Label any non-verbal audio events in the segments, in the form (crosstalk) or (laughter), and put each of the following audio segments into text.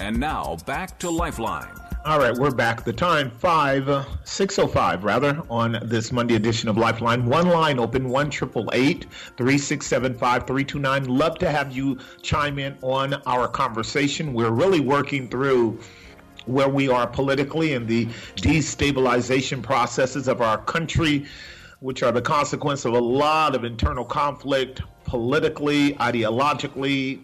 And now back to Lifeline. All right, we're back. The time five uh, six oh five rather on this Monday edition of Lifeline. One line open one triple eight three six seven five three two nine. Love to have you chime in on our conversation. We're really working through where we are politically and the destabilization processes of our country, which are the consequence of a lot of internal conflict politically, ideologically,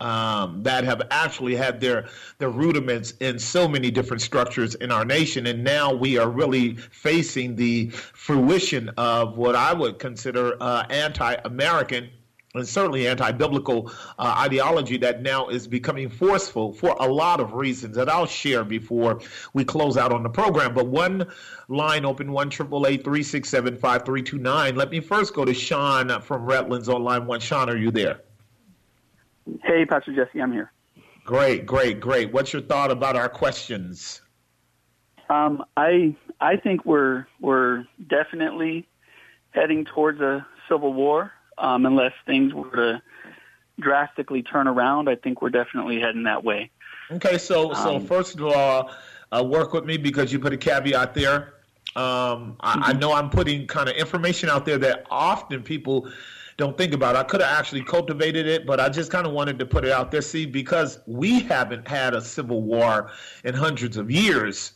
um, that have actually had their their rudiments in so many different structures in our nation, and now we are really facing the fruition of what I would consider uh, anti-American and certainly anti-biblical uh, ideology that now is becoming forceful for a lot of reasons that I'll share before we close out on the program. But one line open one triple eight three six seven five three two nine. Let me first go to Sean from Redlands on line one. Sean, are you there? Hey, Pastor Jesse, I'm here. Great, great, great. What's your thought about our questions? Um, I I think we're we're definitely heading towards a civil war um, unless things were to drastically turn around. I think we're definitely heading that way. Okay, so so um, first of all, uh, work with me because you put a caveat there. Um, I, mm-hmm. I know I'm putting kind of information out there that often people don't think about. it. I could have actually cultivated it, but I just kind of wanted to put it out there. See, because we haven't had a civil war in hundreds of years,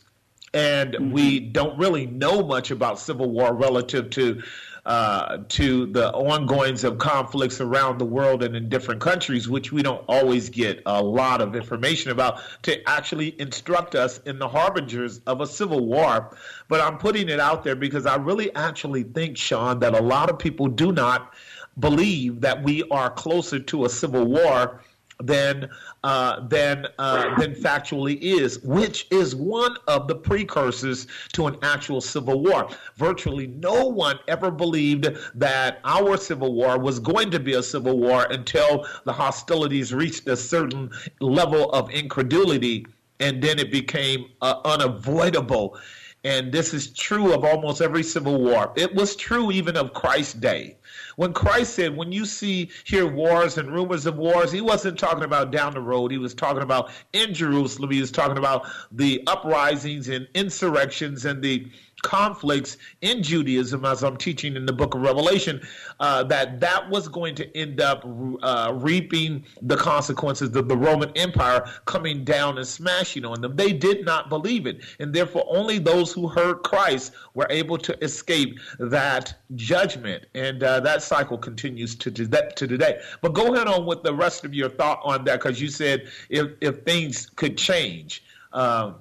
and mm-hmm. we don't really know much about civil war relative to uh, to the ongoings of conflicts around the world and in different countries, which we don't always get a lot of information about to actually instruct us in the harbingers of a civil war. But I'm putting it out there because I really actually think, Sean, that a lot of people do not believe that we are closer to a civil war than uh, than uh, than factually is, which is one of the precursors to an actual civil war. Virtually no one ever believed that our civil war was going to be a civil war until the hostilities reached a certain level of incredulity, and then it became uh, unavoidable. And this is true of almost every civil war. It was true even of Christ's day. When Christ said, when you see hear wars and rumors of wars, he wasn't talking about down the road. He was talking about in Jerusalem. He was talking about the uprisings and insurrections and the conflicts in Judaism, as I'm teaching in the book of Revelation, uh, that that was going to end up uh, reaping the consequences of the Roman Empire coming down and smashing on them. They did not believe it, and therefore only those who heard Christ were able to escape that judgment, and uh, that cycle continues to, to, that, to today. But go ahead on with the rest of your thought on that, because you said if if things could change. Um,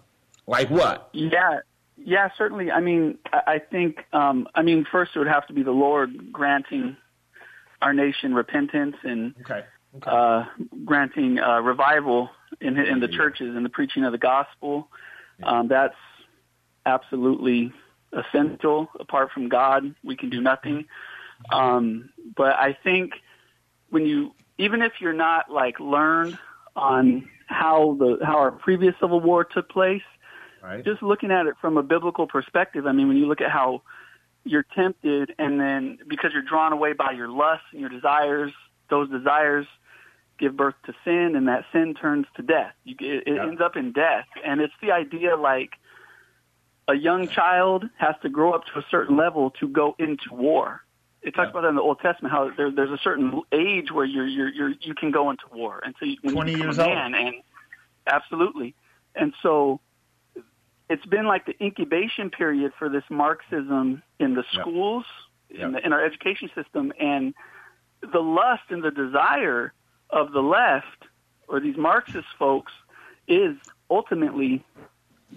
like what? Yeah, yeah, certainly. I mean, I think, um, I mean, first it would have to be the Lord granting our nation repentance and okay. Okay. Uh, granting uh, revival in in the churches and the preaching of the gospel. Um, that's absolutely essential. Apart from God, we can do nothing. Um, but I think when you, even if you're not like learned on how the how our previous civil war took place, Right. Just looking at it from a biblical perspective, I mean, when you look at how you're tempted and then because you're drawn away by your lusts and your desires, those desires give birth to sin and that sin turns to death. You, it, it ends up in death. And it's the idea like a young child has to grow up to a certain level to go into war. It talks about that in the Old Testament how there, there's a certain age where you're, you're, you're, you can go into war. And so you, when 20 you years old. And absolutely. And so it's been like the incubation period for this Marxism in the schools, yep. In, the, in our education system, and the lust and the desire of the left or these Marxist folks is ultimately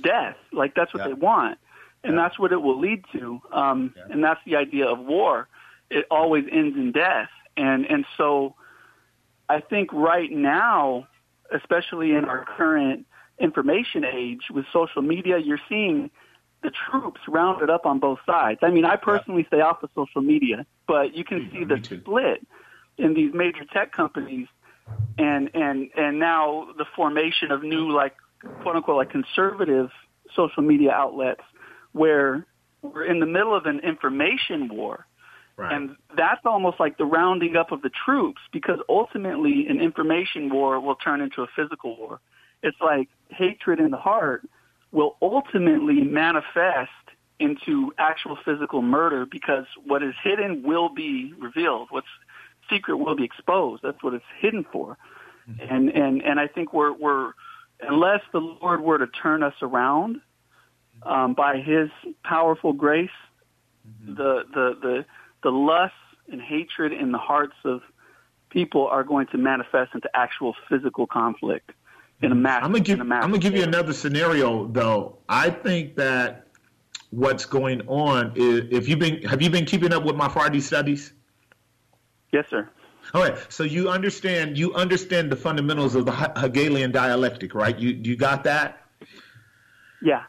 death. Like that's what they want, and that's what it will lead to. Um, And that's the idea of war. It always ends in death, and and so I think right now, especially in our current information age with social media, you're seeing the troops rounded up on both sides. I mean, I personally stay off of social media, but you can mm-hmm. see the split in these major tech companies and and and now the formation of new like quote unquote like conservative social media outlets where we're in the middle of an information war. Right. And that's almost like the rounding up of the troops because ultimately an information war will turn into a physical war. It's like hatred in the heart will ultimately manifest into actual physical murder because what is hidden will be revealed. What's secret will be exposed. That's what it's hidden for. Mm-hmm. And and and I think we're we're unless the Lord were to turn us around um, by His powerful grace, mm-hmm. the the the the lust and hatred in the hearts of people are going to manifest into actual physical conflict in a mass. I'm gonna give I'm gonna give you another scenario though. I think that what's going on is if you've been have you been keeping up with my Friday studies? Yes, sir. All right. So you understand you understand the fundamentals of the Hegelian dialectic, right? You you got that? Yeah.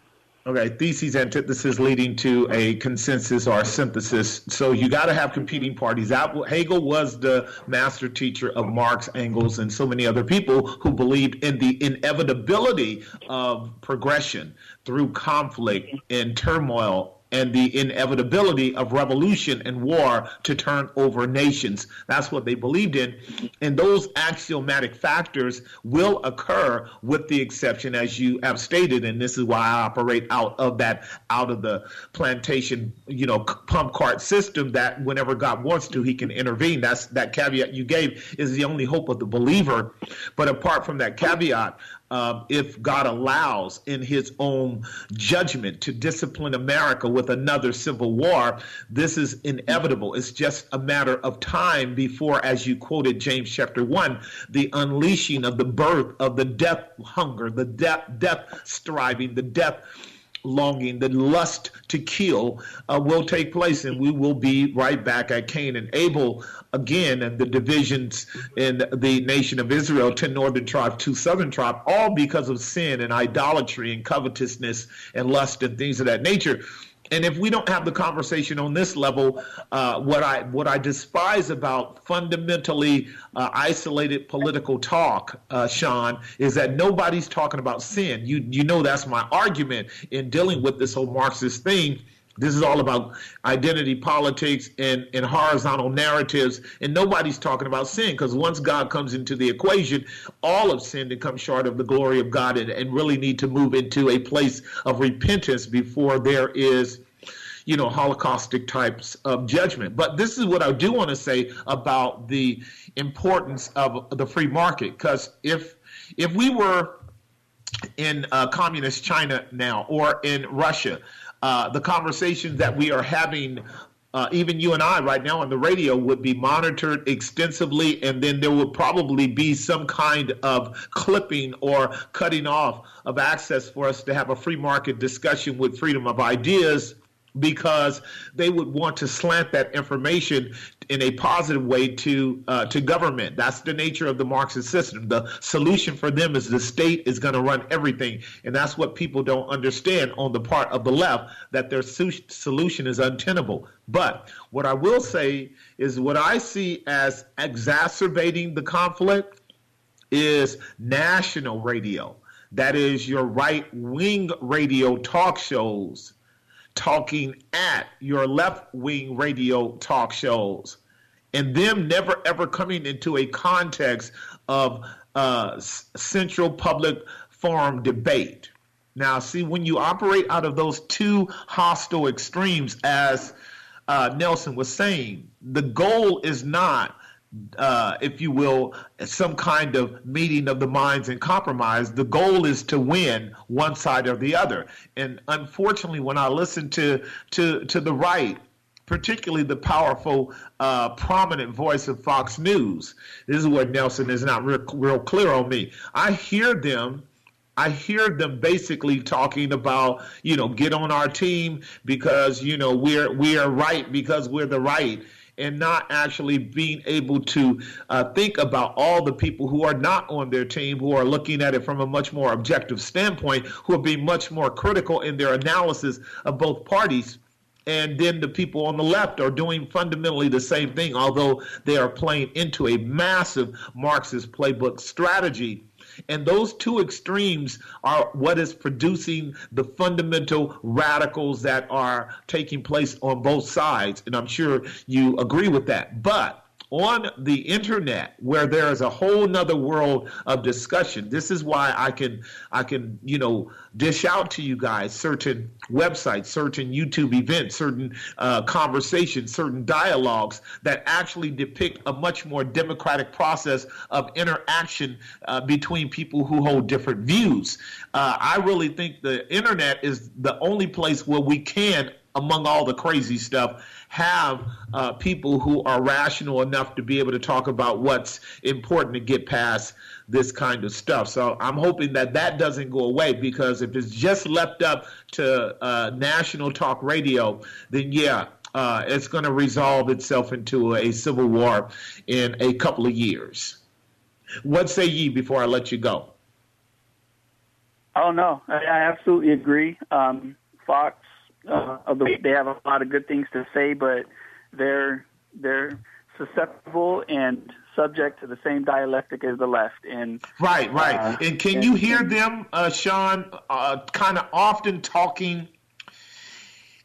Okay, theses, antithesis leading to a consensus or a synthesis. So you got to have competing parties. Hegel was the master teacher of Marx, Engels, and so many other people who believed in the inevitability of progression through conflict and turmoil and the inevitability of revolution and war to turn over nations. That's what they believed in. And those axiomatic factors will occur with the exception, as you have stated, and this is why I operate out of that, out of the plantation, you know, pump cart system that whenever God wants to, he can intervene. That's that caveat you gave is the only hope of the believer. But apart from that caveat, um, if God allows in his own judgment to discipline America with another civil war, this is inevitable. It's just a matter of time before, as you quoted James chapter 1, the unleashing of the birth of the death hunger, the death, death striving, the death longing, the lust to kill uh, will take place, and we will be right back at Cain and Abel again, and the divisions in the nation of Israel 10 northern tribes, two southern tribes, all because of sin and idolatry and covetousness and lust and things of that nature and if we don't have the conversation on this level, uh, what I what I despise about fundamentally uh, isolated political talk, uh, Sean, is that nobody's talking about sin. You you know that's my argument in dealing with this whole Marxist thing. This is all about identity politics and, and horizontal narratives, and nobody's talking about sin because once God comes into the equation, all of sin and come short of the glory of God and, and really need to move into a place of repentance before there is you know, holocaustic types of judgment. But this is what I do want to say about the importance of the free market, because if if we were in uh, communist China now or in Russia, uh, the conversation that we are having uh, even you and I right now on the radio would be monitored extensively, and then there would probably be some kind of clipping or cutting off of access for us to have a free market discussion with freedom of ideas because they would want to slant that information in a positive way to uh, to government. That's the nature of the Marxist system. The solution for them is the state is going to run everything, and that's what people don't understand on the part of the left that their solution is untenable. But what I will say is what I see as exacerbating the conflict is national radio. That is your right wing radio talk shows talking at your left wing radio talk shows and them never ever coming into a context of uh, central public forum debate. Now, see, when you operate out of those two hostile extremes, as uh, Nelson was saying, the goal is not uh, if you will, some kind of meeting of the minds and compromise. The goal is to win one side or the other. And unfortunately, when I listen to to to the right, particularly the powerful, uh, prominent voice of Fox News, this is where Nelson is not real, real clear on me. I hear them. I hear them basically talking about, you know, get on our team because, you know, we're we are right because we're the right and not actually being able to uh, think about all the people who are not on their team, who are looking at it from a much more objective standpoint, who are being much more critical in their analysis of both parties. And then the people on the left are doing fundamentally the same thing, although they are playing into a massive Marxist playbook strategy and those two extremes are what is producing the fundamental radicals that are taking place on both sides. And I'm sure you agree with that. But on the internet where there is a whole nother world of discussion. This is why i can i can you know dish out to you guys certain websites certain youtube events certain uh, conversations certain dialogues that actually depict a much more democratic process of interaction uh, between people who hold different views. Uh, i really think the internet is the only place where we can among all the crazy stuff have uh, people who are rational enough to be able to talk about what's important to get past this kind of stuff. So I'm hoping that that doesn't go away because if it's just left up to uh, national talk radio, then yeah, uh, it's going to resolve itself into a civil war in a couple of years. What say ye before I let you go? Oh no, I, I absolutely agree. Um, Fox uh, they have a lot of good things to say, but they're they're susceptible and subject to the same dialectic as the left. And right, right. Uh, and can and, you hear them, uh, Sean, uh, kind of often talking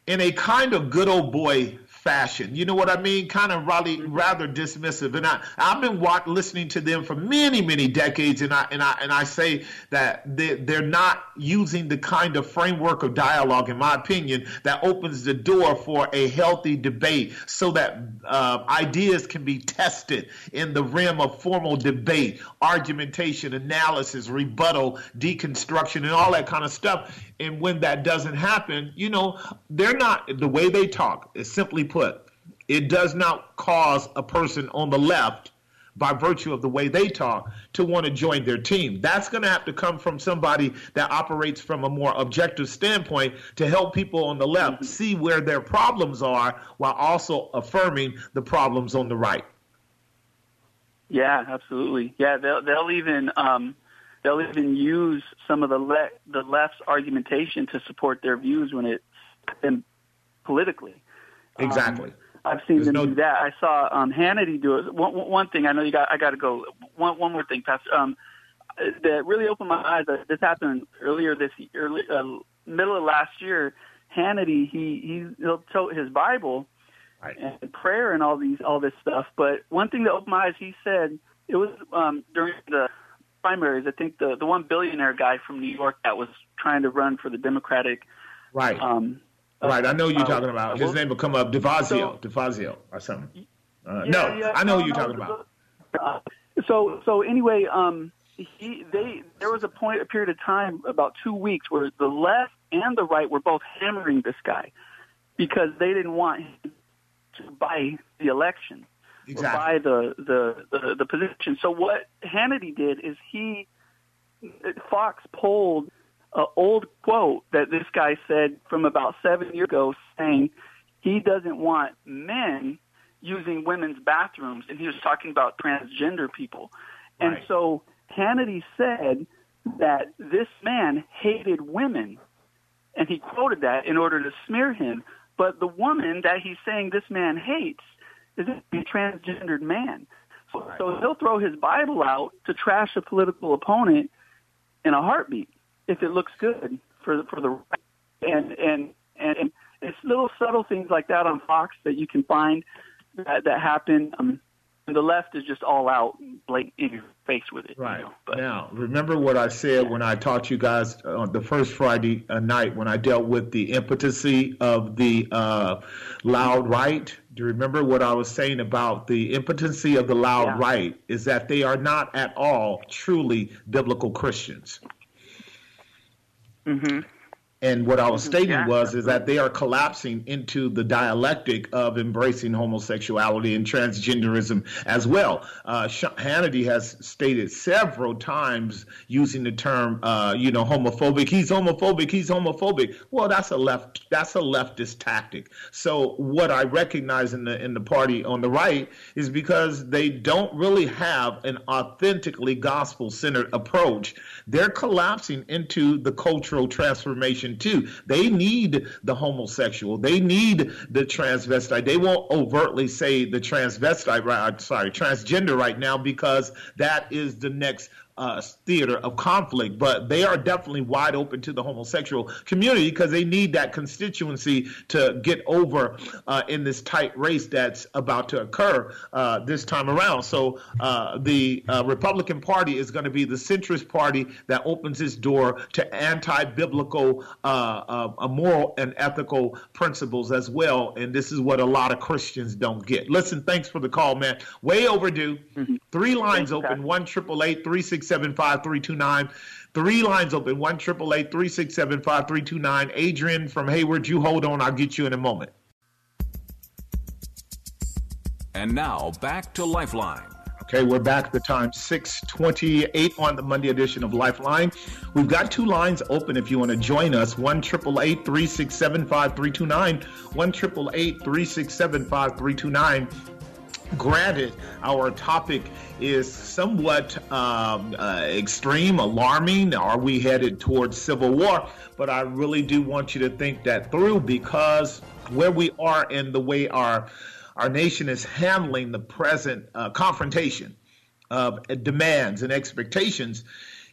in a kind of good old boy fashion. You know what I mean? Kind of really rather dismissive. And I I've been watch, listening to them for many many decades, and I and I and I say that they they're not using the kind of framework of dialogue, in my opinion, that opens the door for a healthy debate, so that uh, ideas can be tested in the realm of formal debate, argumentation, analysis, rebuttal, deconstruction, and all that kind of stuff. And when that doesn't happen, you know, they're not the way they talk is simply put, it does not cause a person on the left by virtue of the way they talk to want to join their team. That's going to have to come from somebody that operates from a more objective standpoint to help people on the left see where their problems are while also affirming the problems on the right. Yeah, absolutely. Yeah, they'll they'll even um, they'll even use some of the le- the left's argumentation to support their views when it's and politically. Exactly. Um, I've seen There's them no... do that. I saw um, Hannity do it. One, one thing I know you got. I got to go. One one more thing, Pastor. Um, that really opened my eyes. This happened earlier this early uh, middle of last year. Hannity he he he'll tote his Bible right. and prayer and all these all this stuff. But one thing that opened my eyes, he said it was um, during the primaries. I think the the one billionaire guy from New York that was trying to run for the Democratic right. Um, right, I know you're uh, talking about. His name will come up, DeFazio, so, DeFazio, or something. Uh, yeah, no, yeah, I know who you're talking about. Uh, so, so anyway, um, he, they, there was a point, a period of time, about two weeks, where the left and the right were both hammering this guy because they didn't want him to buy the election exactly. buy the, the, the, the position. So what Hannity did is he, Fox pulled an old quote that this guy said from about seven years ago saying he doesn't want men using women's bathrooms. And he was talking about transgender people. Right. And so Hannity said that this man hated women. And he quoted that in order to smear him. But the woman that he's saying this man hates is a transgendered man. So, so he'll throw his Bible out to trash a political opponent in a heartbeat if it looks good for for the and and and, and it's little subtle things like that on Fox that you can find that that happen. Um, and the left is just all out, blatant in your face with it. Right you know? but, now, remember what I said when I taught you guys on the first Friday uh, night when I dealt with the impotency of the uh, loud right. Do you remember what I was saying about the impotency of the loud yeah. right? Is that they are not at all truly biblical Christians. Mm-hmm. And what I was stating yeah, was is that they are collapsing into the dialectic of embracing homosexuality and transgenderism as well. Uh, Hannity has stated several times using the term, uh, you know, homophobic. He's homophobic. He's homophobic. Well, that's a left. That's a leftist tactic. So what I recognize in the in the party on the right is because they don't really have an authentically gospel centered approach. They're collapsing into the cultural transformation too. They need the homosexual. They need the transvestite. They won't overtly say the transvestite, right? Sorry, transgender right now because that is the next uh, theater of conflict, but they are definitely wide open to the homosexual community because they need that constituency to get over uh, in this tight race that's about to occur uh, this time around. So uh, the uh, Republican Party is going to be the centrist party that opens its door to anti-biblical, uh, moral and ethical principles as well. And this is what a lot of Christians don't get. Listen, thanks for the call, man. Way overdue. Mm-hmm. Three lines open: one triple eight three 329. Three lines open, 1 329. Adrian from Hayward, you hold on. I'll get you in a moment. And now back to Lifeline. Okay, we're back. The time 628 on the Monday edition of Lifeline. We've got two lines open if you want to join us. 1 367 5329. 1 367 5329 Granted, our topic is somewhat um, uh, extreme, alarming. Are we headed towards civil war? But I really do want you to think that through because where we are and the way our our nation is handling the present uh, confrontation of demands and expectations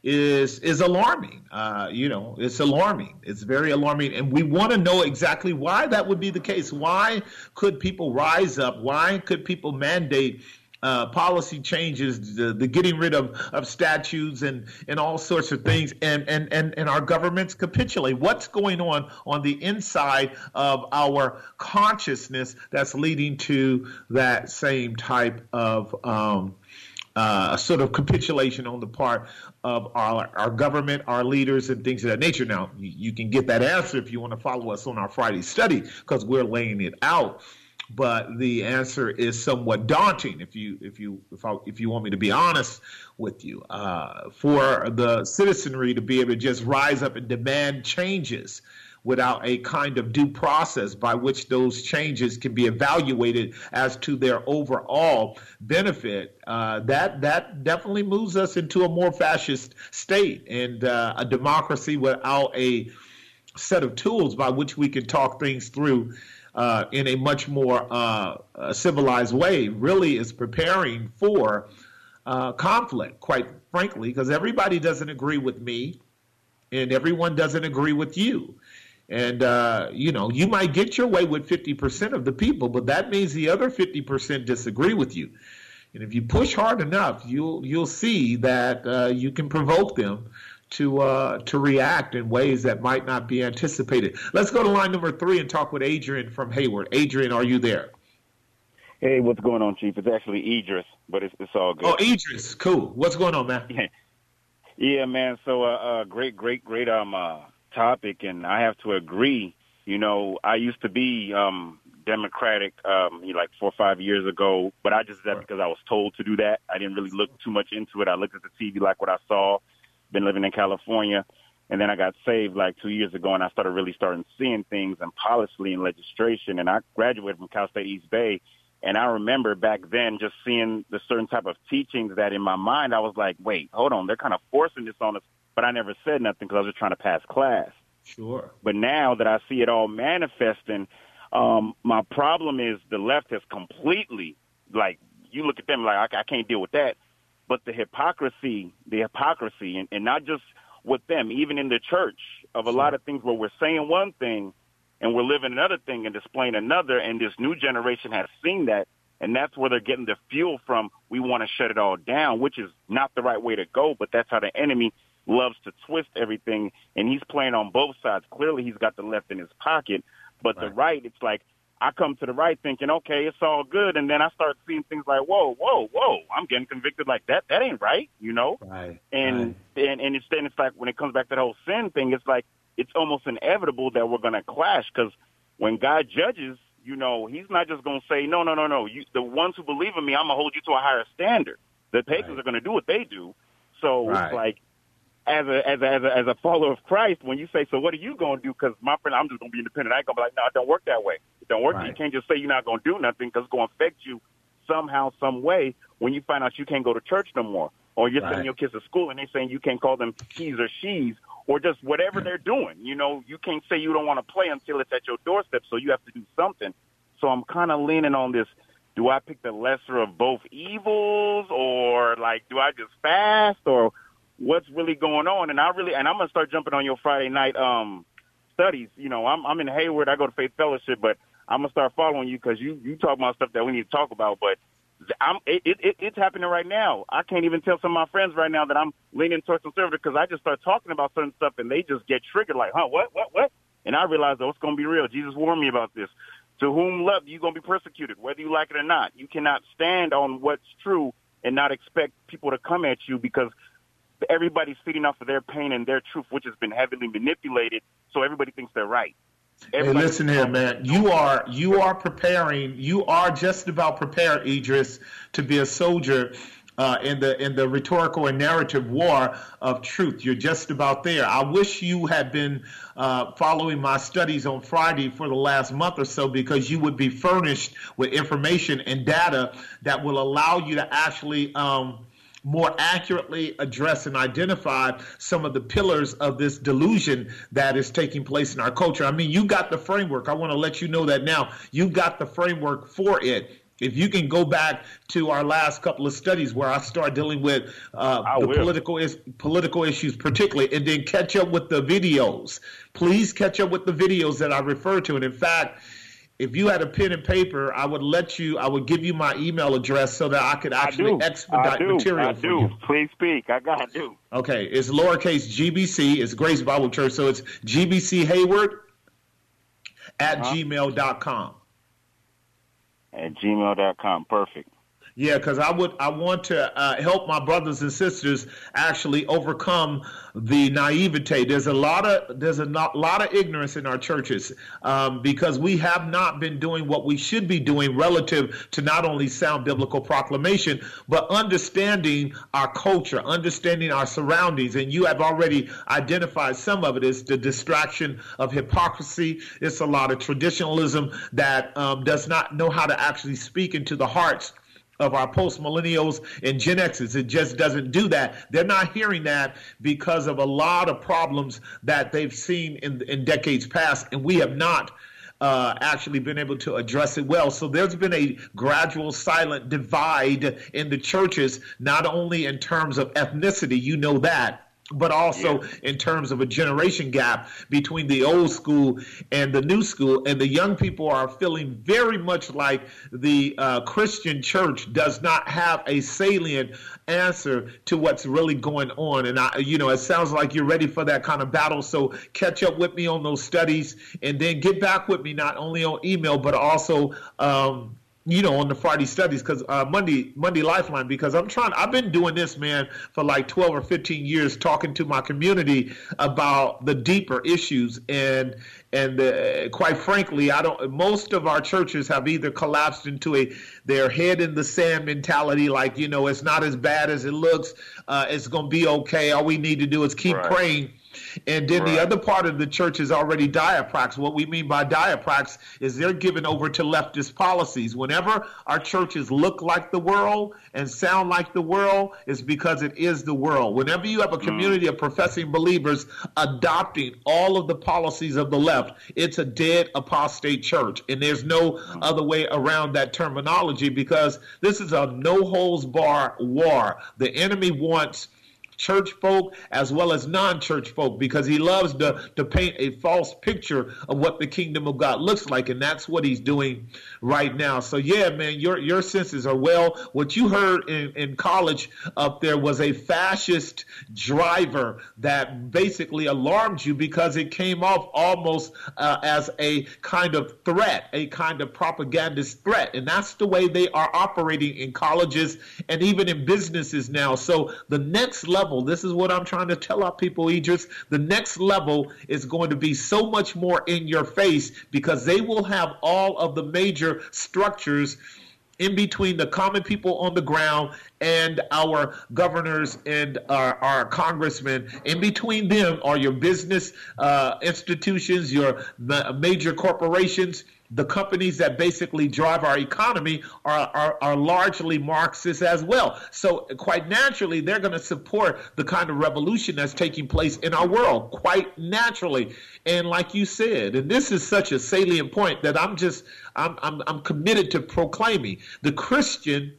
is is alarming. Uh, you know, it's alarming. It's very alarming, and we want to know exactly why that would be the case. Why could people rise up? Why could people mandate? Uh, policy changes, the, the, getting rid of, of statutes and, and all sorts of things, and, and, and, and our governments capitulate. What's going on on the inside of our consciousness that's leading to that same type of um, uh, sort of capitulation on the part of our, our government, our leaders, and things of that nature. Now, you, you can get that answer if you want to follow us on our Friday study because we're laying it out. But the answer is somewhat daunting if you if you if, I, if you want me to be honest with you. Uh, for the citizenry to be able to just rise up and demand changes without a kind of due process by which those changes can be evaluated as to their overall benefit, uh, that that definitely moves us into a more fascist state and uh, a democracy without a set of tools by which we can talk things through. Uh, in a much more uh, civilized way, really is preparing for uh, conflict, quite frankly, because everybody doesn't agree with me and everyone doesn't agree with you. And, uh, you know, you might get your way with 50% of the people, but that means the other 50% disagree with you. And if you push hard enough, you'll, you'll see that uh, you can provoke them to, uh, to react in ways that might not be anticipated. Let's go to line number three and talk with Adrian from Hayward. Adrian, are you there? Hey, what's going on, Chief? It's actually Idris, but it's, it's all good. Oh, Idris, cool. What's going on, man? Yeah, (laughs) yeah man. So, uh, uh, great, great, great, um, uh, topic, and I have to agree. You know, I used to be um, Democratic, um, you know, like four or five years ago, but I just did that because I was told to do that. I didn't really look too much into it. I looked at the TV like what I saw. Been living in California, and then I got saved like two years ago, and I started really starting seeing things and policy and legislation. And I graduated from Cal State East Bay, and I remember back then just seeing the certain type of teachings that in my mind I was like, wait, hold on, they're kind of forcing this on us but I never said nothing because I was just trying to pass class. Sure. But now that I see it all manifesting, um, my problem is the left has completely, like, you look at them like, I, I can't deal with that. But the hypocrisy, the hypocrisy, and, and not just with them, even in the church, of a sure. lot of things where we're saying one thing and we're living another thing and displaying another. And this new generation has seen that. And that's where they're getting the fuel from. We want to shut it all down, which is not the right way to go, but that's how the enemy loves to twist everything, and he's playing on both sides. Clearly, he's got the left in his pocket, but right. the right, it's like I come to the right thinking, okay, it's all good, and then I start seeing things like, whoa, whoa, whoa, I'm getting convicted like that. That ain't right, you know. Right. And right. and and it's then it's like when it comes back to the whole sin thing, it's like it's almost inevitable that we're going to clash because when God judges, you know, He's not just going to say, no, no, no, no. You, the ones who believe in me, I'm going to hold you to a higher standard. The pagans right. are going to do what they do. So right. it's like, as a as a as a as a follower of Christ, when you say, "So what are you going to do?" Because my friend, I'm just going to be independent. I ain't going to be like, "No, it don't work that way. It don't work. Right. You can't just say you're not going to do nothing because it's going to affect you somehow, some way. When you find out you can't go to church no more, or you're right. sending your kids to school and they're saying you can't call them he's or she's, or just whatever they're doing. You know, you can't say you don't want to play until it's at your doorstep. So you have to do something. So I'm kind of leaning on this. Do I pick the lesser of both evils, or like, do I just fast, or what's really going on. And I really, and I'm gonna start jumping on your Friday night um studies. You know, I'm I'm in Hayward. I go to Faith Fellowship, but I'm gonna start following you because you you talk about stuff that we need to talk about. But I'm it, it it's happening right now. I can't even tell some of my friends right now that I'm leaning towards conservative because I just start talking about certain stuff and they just get triggered like, huh, what, what, what? And I realize, oh, it's gonna be real. Jesus warned me about this. To whom love, you're gonna be persecuted, whether you like it or not. You cannot stand on what's true and not expect people to come at you because everybody's feeding off of their pain and their truth, which has been heavily manipulated. So everybody thinks they're right. Everybody hey, listen here, man. You are you are preparing. You are just about prepared, Idris, to be a soldier uh, in the in the rhetorical and narrative war of truth. You're just about there. I wish you had been uh, following my studies on Friday for the last month or so because you would be furnished with information and data that will allow you to actually. Um, more accurately address and identify some of the pillars of this delusion that is taking place in our culture. I mean, you got the framework. I want to let you know that now. You got the framework for it. If you can go back to our last couple of studies where I start dealing with uh, the will. political is, political issues, particularly, and then catch up with the videos. Please catch up with the videos that I refer to. And in fact, if you had a pen and paper, I would let you. I would give you my email address so that I could actually I expedite I material I for do. you. Please speak. I got to. do. Okay, it's lowercase GBC. It's Grace Bible Church, so it's GBC Hayward at uh-huh. gmail.com. At gmail.com. Perfect. Yeah, because I would I want to uh, help my brothers and sisters actually overcome the naivete. There's a lot of there's a lot of ignorance in our churches um, because we have not been doing what we should be doing relative to not only sound biblical proclamation but understanding our culture, understanding our surroundings. And you have already identified some of it. it is the distraction of hypocrisy. It's a lot of traditionalism that um, does not know how to actually speak into the hearts of our post millennials and Gen X's. It just doesn't do that. They're not hearing that because of a lot of problems that they've seen in, in decades past, and we have not. Uh, actually been able to address it well. So there's been a gradual silent divide in the churches, not only in terms of ethnicity, you know that, but also yeah. in terms of a generation gap between the old school and the new school. And the young people are feeling very much like the uh, Christian church does not have a salient answer to what's really going on. And I, you know, it sounds like you're ready for that kind of battle. So catch up with me on those studies and then get back with me, not only on email, but also, um, you know, on the Friday studies because uh, Monday Monday Lifeline because I'm trying. I've been doing this, man, for like 12 or 15 years, talking to my community about the deeper issues and and uh, quite frankly, I don't. Most of our churches have either collapsed into a their head in the sand mentality, like you know, it's not as bad as it looks. Uh, it's going to be okay. All we need to do is keep right. praying and then right. the other part of the church is already diaprax. What we mean by diaprax is they're given over to leftist policies. Whenever our churches look like the world and sound like the world, is because it is the world. Whenever you have a mm. community mm. of professing believers adopting all of the policies of the left, it's a dead apostate church. And there's no mm. other way around that terminology because this is a no holds bar war. The enemy wants church folk as well as non-church folk because he loves to, to paint a false picture of what the kingdom of God looks like. And that's what he's doing right now. So yeah man your your senses are well. What you heard in, in college up there was a fascist driver that basically alarmed you because it came off almost uh, as a kind of threat a kind of propagandist threat. And that's the way they are operating in colleges and even in businesses now. So the next level this is what I'm trying to tell our people, Idris. The next level is going to be so much more in your face because they will have all of the major structures in between the common people on the ground and our governors and our, our congressmen. In between them are your business uh, institutions, your major corporations the companies that basically drive our economy are, are, are largely Marxists as well. So, quite naturally, they're going to support the kind of revolution that's taking place in our world, quite naturally. And like you said, and this is such a salient point that I'm just, I'm, I'm, I'm committed to proclaiming the Christian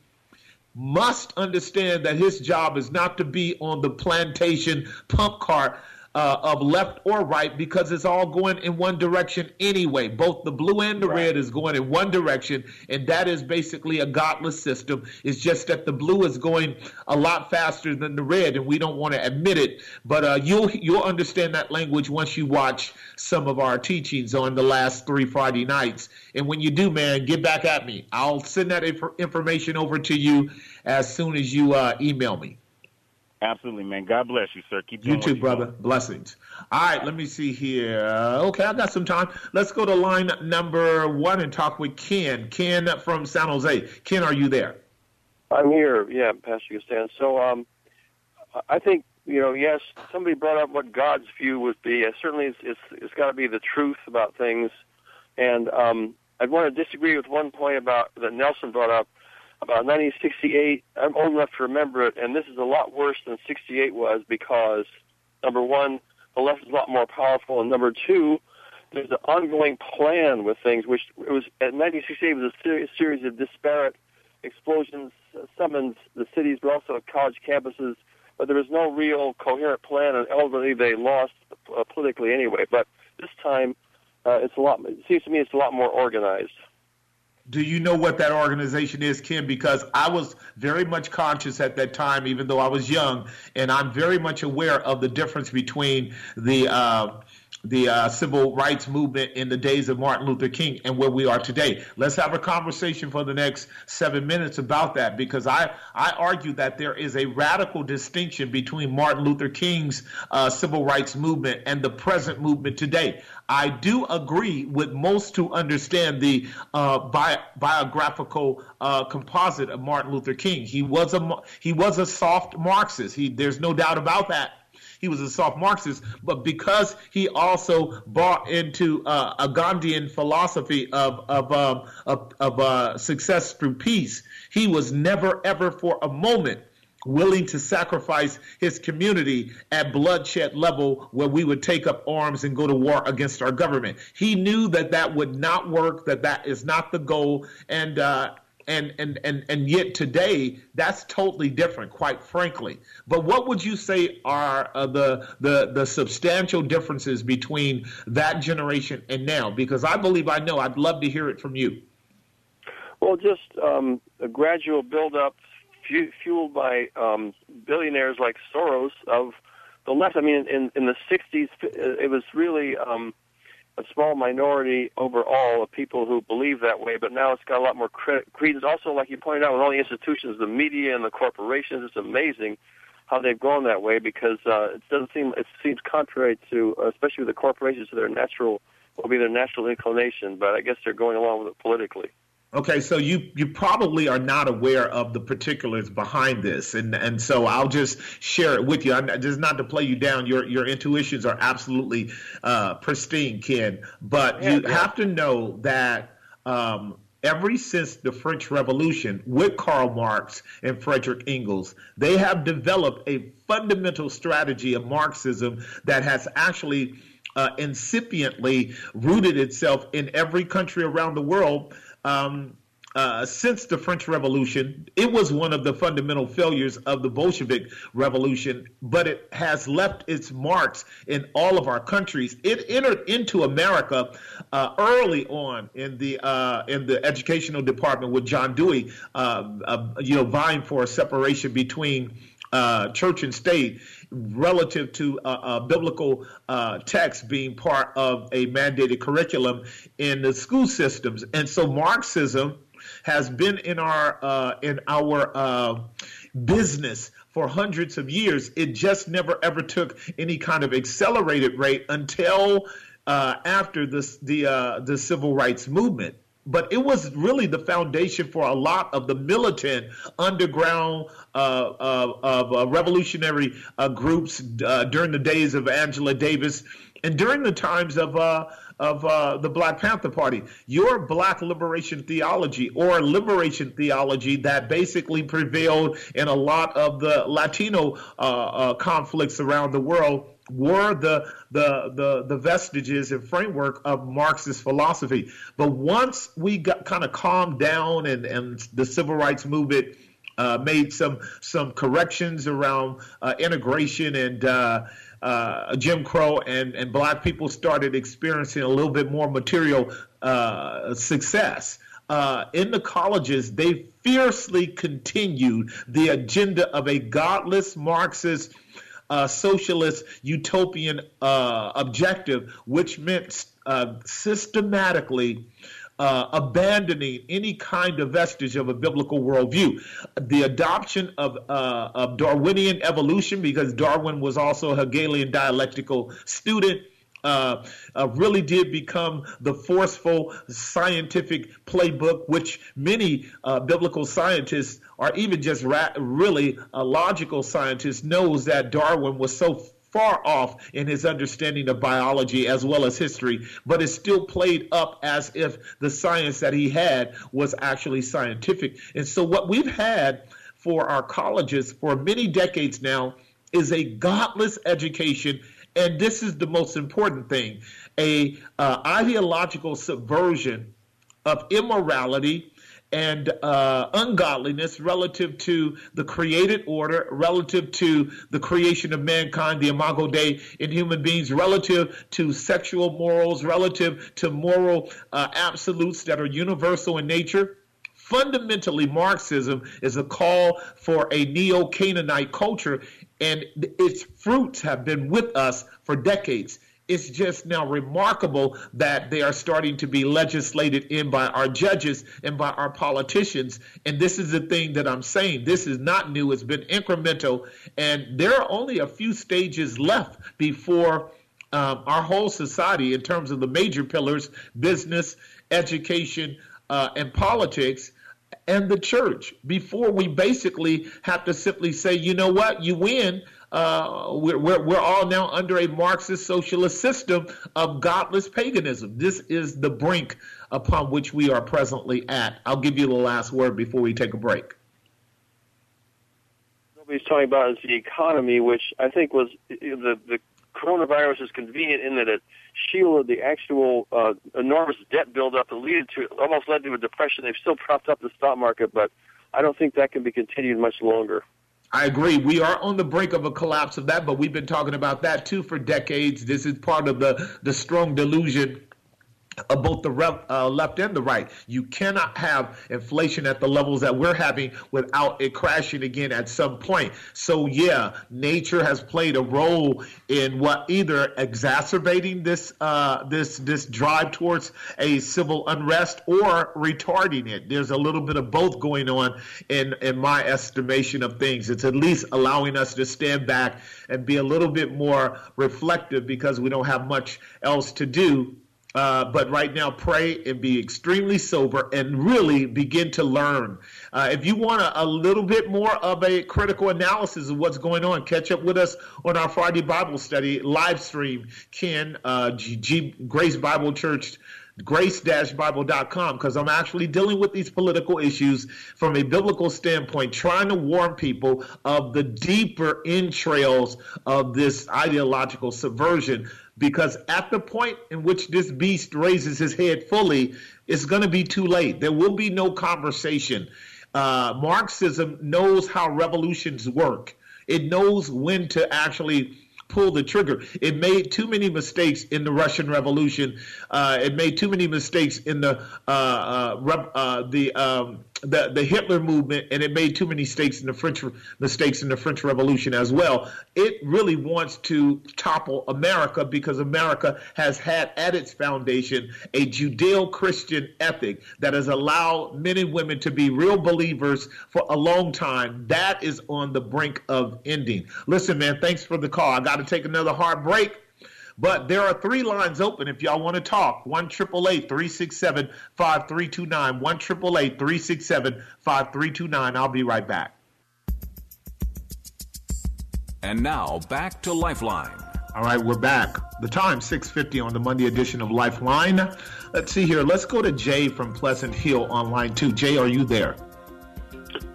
must understand that his job is not to be on the plantation pump cart uh, of left or right because it's all going in one direction anyway. Both the blue and the right. red is going in one direction, and that is basically a godless system. It's just that the blue is going a lot faster than the red, and we don't want to admit it. But uh, you'll you'll understand that language once you watch some of our teachings on the last three Friday nights. And when you do, man, get back at me. I'll send that inf- information over to you as soon as you uh, email me. Absolutely, man. God bless you, sir. Keep you too, brother. Doing. Blessings. All right, let me see here. Okay, I got some time. Let's go to line number one and talk with Ken. Ken from San Jose. Ken, are you there? I'm here. Yeah, Pastor Gastan. So, um, I think you know. Yes, somebody brought up what God's view would be. Uh, certainly, it's it's, it's got to be the truth about things. And um, I want to disagree with one point about that Nelson brought up about 1968. I'm old enough to remember it, and this is a lot worse than 68 was because, number one, the left is a lot more powerful, and number two, there's an ongoing plan with things, which it was at 1968 was a series, series of disparate explosions, summons the cities, but also college campuses. But there was no real coherent plan, and ultimately they lost uh, politically anyway. But this time, uh, it's a lot. It seems to me it's a lot more organized do you know what that organization is, Kim? Because I was very much conscious at that time, even though I was young, and I'm very much aware of the difference between the uh, the uh, civil rights movement in the days of Martin Luther King and where we are today. Let's have a conversation for the next seven minutes about that because I, I argue that there is a radical distinction between Martin Luther King's uh, civil rights movement and the present movement today. I do agree with most who understand the uh, bi- biographical uh, composite of Martin Luther King. He was a he was a soft Marxist. He, there's no doubt about that he was a soft Marxist, but because he also bought into uh, a Gandhian philosophy of of um, of, of uh, success through peace, he was never ever for a moment willing to sacrifice his community at bloodshed level where we would take up arms and go to war against our government. He knew that that would not work, that that is not the goal, and uh, and and and and yet today that's totally different quite frankly. But what would you say are uh, the the the substantial differences between that generation and now? Because i believe i know. I'd love to hear it from you. Well just um, a gradual build up fueled by um, billionaires like soros of the left. I mean in in the 60s it was really um, a small minority overall of people who believe that way, but now it's got a lot more credence. Also, like you pointed out, with all the institutions, the media and the corporations, it's amazing how they've gone that way because uh, it doesn't seem it seems contrary to, uh, especially with the corporations, to their natural will be their natural inclination. But I guess they're going along with it politically. Okay, so you you probably are not aware of the particulars behind this, and and so I'll just share it with you. I'm just not to play you down. Your your intuitions are absolutely uh, pristine, Ken. But yeah, you yeah. have to know that. Um, Ever since the French Revolution with Karl Marx and Frederick Engels, they have developed a fundamental strategy of Marxism that has actually uh, incipiently rooted itself in every country around the world um, uh, since the French Revolution. It was one of the fundamental failures of the Bolshevik Revolution, but it has left its marks in all of our countries. It entered into America uh, early on in the uh, in the educational department with John Dewey, uh, uh, you know, vying for a separation between uh, church and state relative to uh, uh, biblical uh, text being part of a mandated curriculum in the school systems. And so Marxism has been in our in our business for hundreds of years. It just never ever took any kind of accelerated rate until uh, after this, the uh, the civil rights movement. But it was really the foundation for a lot of the militant underground uh, uh of uh, revolutionary uh, groups during the days of Angela Davis and during the times of of uh, the Black Panther Party. Your black liberation theology or liberation theology that basically prevailed in a lot of the Latino uh, uh, conflicts around the world were the, the the the vestiges and framework of Marxist philosophy. But once we got kind of calmed down and, and the civil rights movement uh, made some some corrections around uh, integration and uh, uh, Jim Crow and, and black people started experiencing a little bit more material uh, success. Uh, in the colleges, they fiercely continued the agenda of a godless Marxist, uh, socialist, utopian uh, objective, which meant uh, systematically uh, abandoning any kind of vestige of a biblical worldview. The adoption of, uh, of Darwinian evolution, because Darwin was also a Hegelian dialectical student. Uh, uh, really did become the forceful scientific playbook, which many uh, biblical scientists, or even just ra- really logical scientists, knows that Darwin was so far off in his understanding of biology as well as history, but is still played up as if the science that he had was actually scientific. And so, what we've had for our colleges for many decades now is a godless education. And this is the most important thing a uh, ideological subversion of immorality and uh, ungodliness relative to the created order, relative to the creation of mankind, the imago Dei in human beings, relative to sexual morals, relative to moral uh, absolutes that are universal in nature. Fundamentally, Marxism is a call for a neo Canaanite culture, and its fruits have been with us for decades it's just now remarkable that they are starting to be legislated in by our judges and by our politicians. And this is the thing that I'm saying. This is not new, it's been incremental. And there are only a few stages left before um, our whole society, in terms of the major pillars business, education, uh, and politics. And the church, before we basically have to simply say, you know what, you win, uh, we're, we're, we're all now under a Marxist socialist system of godless paganism. This is the brink upon which we are presently at. I'll give you the last word before we take a break. Nobody's talking about is the economy, which I think was the the coronavirus is convenient in that it shielded the actual uh, enormous debt buildup that led to almost led to a depression. They've still propped up the stock market, but I don't think that can be continued much longer. I agree. We are on the brink of a collapse of that, but we've been talking about that too for decades. This is part of the, the strong delusion of both the uh, left and the right. You cannot have inflation at the levels that we're having without it crashing again at some point. So yeah, nature has played a role in what either exacerbating this uh, this this drive towards a civil unrest or retarding it. There's a little bit of both going on in in my estimation of things. It's at least allowing us to stand back and be a little bit more reflective because we don't have much else to do uh, but right now, pray and be extremely sober and really begin to learn. Uh, if you want a, a, little bit more of a critical analysis of what's going on, catch up with us on our Friday Bible study live stream. Ken, uh, G, G, Grace Bible Church grace-bible.com because I'm actually dealing with these political issues from a biblical standpoint, trying to warn people of the deeper entrails of this ideological subversion because at the point in which this beast raises his head fully, it's going to be too late. There will be no conversation. Uh, Marxism knows how revolutions work. It knows when to actually pull the trigger. It made too many mistakes in the Russian Revolution. Uh, it made too many mistakes in the uh, uh, uh the um, the, the Hitler movement, and it made too many mistakes in the French mistakes in the French Revolution as well. It really wants to topple America because America has had at its foundation a Judeo-Christian ethic that has allowed men and women to be real believers for a long time. That is on the brink of ending. Listen, man, thanks for the call. I got to take another hard break. But there are three lines open if y'all want to talk. 1 367 5329. 1 367 5329. I'll be right back. And now back to Lifeline. All right, we're back. The time 6:50 on the Monday edition of Lifeline. Let's see here. Let's go to Jay from Pleasant Hill on line 2. Jay, are you there?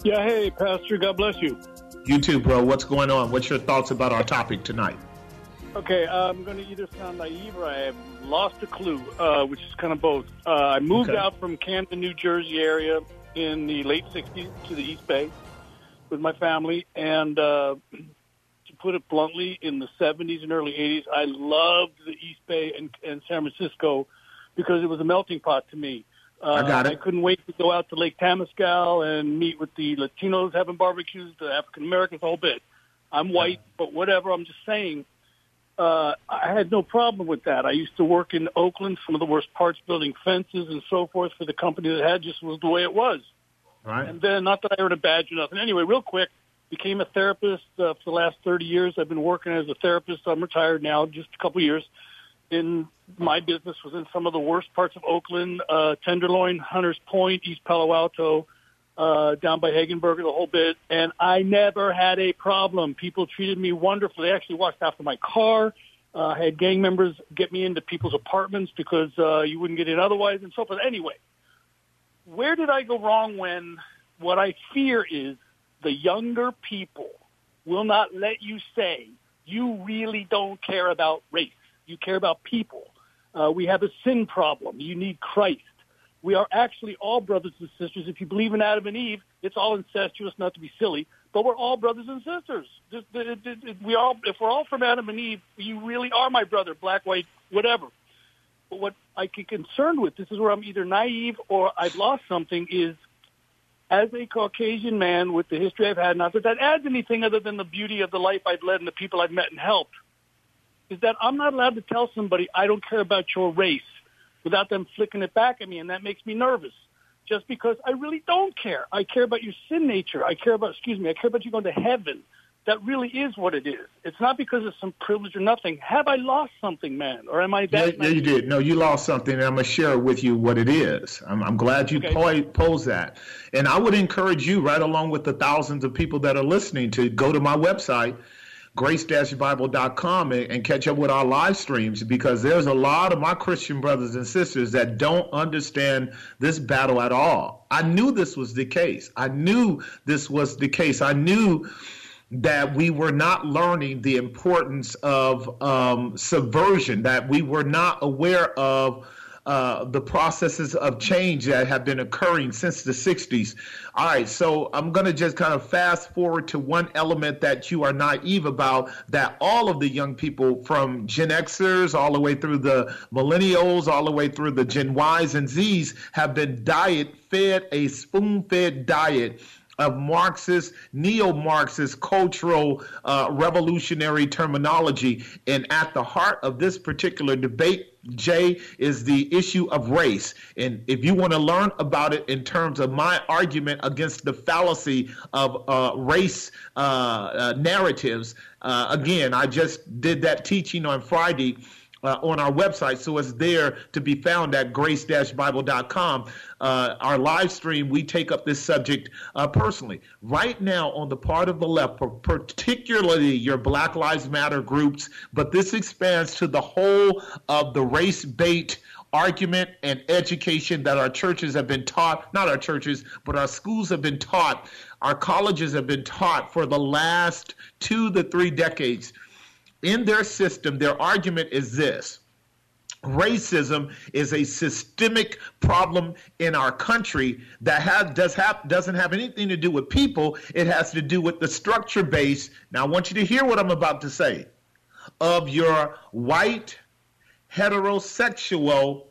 Yeah, hey, Pastor, God bless you. You too, bro. What's going on? What's your thoughts about our topic tonight? Okay, I'm going to either sound naive or I have lost a clue, uh, which is kind of both. Uh, I moved okay. out from Camden, New Jersey area in the late 60s to the East Bay with my family. And uh, (clears throat) to put it bluntly, in the 70s and early 80s, I loved the East Bay and, and San Francisco because it was a melting pot to me. Uh, I got it. I couldn't wait to go out to Lake Temescal and meet with the Latinos having barbecues, the African Americans, the whole bit. I'm white, but whatever. I'm just saying uh, I had no problem with that. I used to work in Oakland, some of the worst parts building fences and so forth for the company that had just was the way it was. Right. And then, not that I earned a badge or nothing. Anyway, real quick, became a therapist uh, for the last 30 years. I've been working as a therapist. I'm retired now, just a couple years. In my business was in some of the worst parts of Oakland, uh, Tenderloin, Hunters Point, East Palo Alto, uh, down by Hegenberger, the whole bit, and I never had a problem. People treated me wonderfully. They actually watched after my car. Uh, I had gang members get me into people's apartments because uh, you wouldn't get in otherwise, and so forth. Anyway, where did I go wrong when what I fear is the younger people will not let you say you really don't care about race. You care about people. Uh, we have a sin problem. You need Christ. We are actually all brothers and sisters. If you believe in Adam and Eve, it's all incestuous, not to be silly, but we're all brothers and sisters. We all, if we're all from Adam and Eve, you really are my brother, black, white, whatever. But what I get concerned with, this is where I'm either naive or I've lost something, is as a Caucasian man with the history I've had, not that that adds anything other than the beauty of the life I've led and the people I've met and helped, is that I'm not allowed to tell somebody I don't care about your race without them flicking it back at me, and that makes me nervous. Just because I really don't care. I care about your sin nature. I care about, excuse me, I care about you going to heaven. That really is what it is. It's not because of some privilege or nothing. Have I lost something, man? Or am I that? Yeah, yeah you did. No, you lost something, and I'm going to share with you what it is. I'm, I'm glad you okay. posed that. And I would encourage you, right along with the thousands of people that are listening, to go to my website, grace-bible.com and, and catch up with our live streams because there's a lot of my Christian brothers and sisters that don't understand this battle at all. I knew this was the case. I knew this was the case. I knew that we were not learning the importance of um, subversion, that we were not aware of uh, the processes of change that have been occurring since the 60s. All right, so I'm going to just kind of fast forward to one element that you are naive about that all of the young people from Gen Xers all the way through the millennials, all the way through the Gen Ys and Zs have been diet fed, a spoon fed diet of Marxist, neo Marxist cultural uh, revolutionary terminology. And at the heart of this particular debate, Jay, is the issue of race. And if you want to learn about it in terms of my argument against the fallacy of uh, race uh, uh narratives, uh, again, I just did that teaching on Friday uh, on our website. So it's there to be found at grace-bible.com. Uh, our live stream, we take up this subject uh, personally. Right now, on the part of the left, particularly your Black Lives Matter groups, but this expands to the whole of the race bait argument and education that our churches have been taught, not our churches, but our schools have been taught, our colleges have been taught for the last two to three decades in their system, their argument is this racism is a systemic problem in our country that has, does have, doesn't have anything to do with people. It has to do with the structure base. Now, I want you to hear what I'm about to say of your white, heterosexual,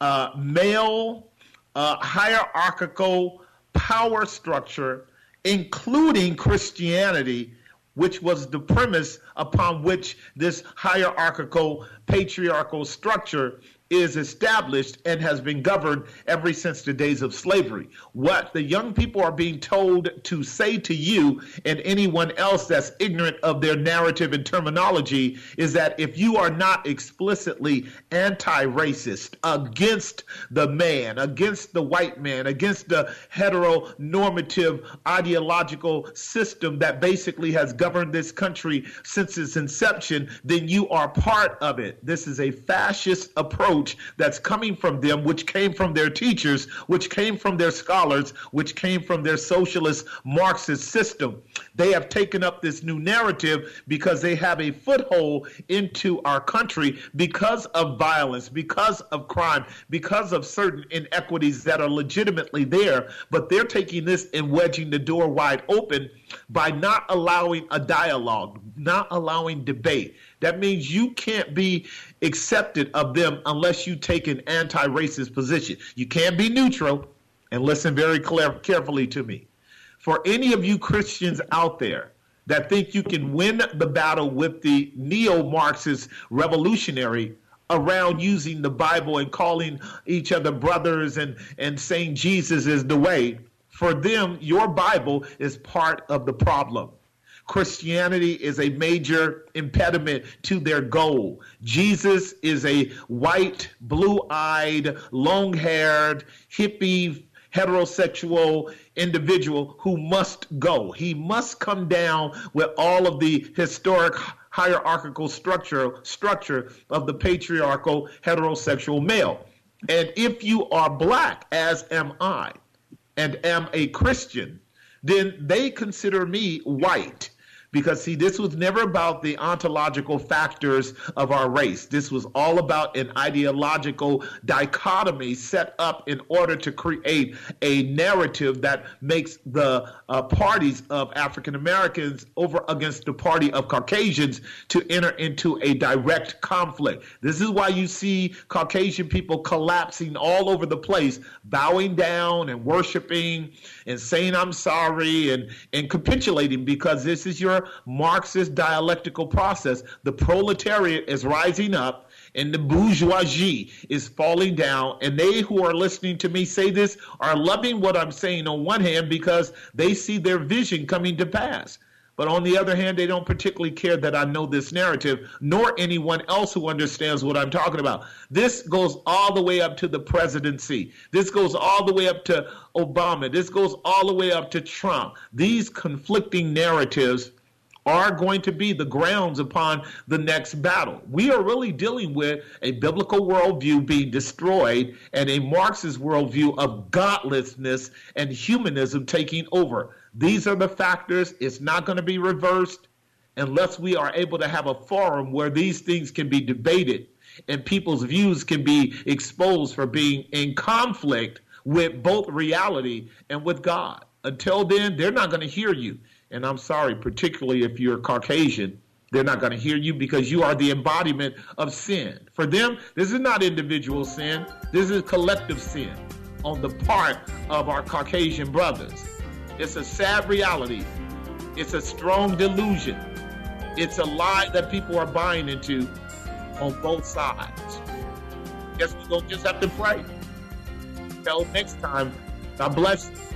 uh, male, uh, hierarchical power structure, including Christianity, which was the premise upon which this hierarchical, patriarchal structure is established and has been governed ever since the days of slavery. What the young people are being told to say to you and anyone else that's ignorant of their narrative and terminology is that if you are not explicitly anti racist, against the man, against the white man, against the heteronormative ideological system that basically has governed this country since its inception, then you are part of it. This is a fascist approach approach that's coming from them, which came from their teachers, which came from their scholars, which came from their socialist Marxist system. They have taken up this new narrative because they have a foothold into our country because of violence, because of crime, because of certain inequities that are legitimately there. But they're taking this and wedging the door wide open by not allowing a dialogue, not allowing debate. That means you can't be accepted of them unless you take an anti racist position. You can't be neutral. And listen very clear, carefully to me. For any of you Christians out there that think you can win the battle with the neo Marxist revolutionary around using the Bible and calling each other brothers and, and saying Jesus is the way, for them, your Bible is part of the problem. Christianity is a major impediment to their goal. Jesus is a white, blue eyed, long haired, hippie, heterosexual individual who must go. He must come down with all of the historic hierarchical structure structure of the patriarchal heterosexual male. And if you are black, as am I, and am a Christian, then they consider me white because, see, this was never about the ontological factors of our race. This was all about an ideological dichotomy set up in order to create a narrative that makes the uh, parties of African Americans over against the party of Caucasians to enter into a direct conflict. This is why you see Caucasian people collapsing all over the place, bowing down and worshiping and saying, I'm sorry, and, and capitulating because this is your Marxist dialectical process. The proletariat is rising up and the bourgeoisie is falling down. And they who are listening to me say this are loving what I'm saying on one hand because they see their vision coming to pass. But on the other hand, they don't particularly care that I know this narrative, nor anyone else who understands what I'm talking about. This goes all the way up to the presidency. This goes all the way up to Obama. This goes all the way up to Trump. These conflicting narratives are going to be the grounds upon the next battle. We are really dealing with a biblical worldview being destroyed and a Marxist worldview of godlessness and humanism taking over. These are the factors. It's not going to be reversed unless we are able to have a forum where these things can be debated and people's views can be exposed for being in conflict with both reality and with God. Until then, they're not going to hear you. And I'm sorry, particularly if you're Caucasian, they're not going to hear you because you are the embodiment of sin. For them, this is not individual sin, this is collective sin on the part of our Caucasian brothers. It's a sad reality, it's a strong delusion, it's a lie that people are buying into on both sides. Guess going to just have to pray. Until next time, God bless you.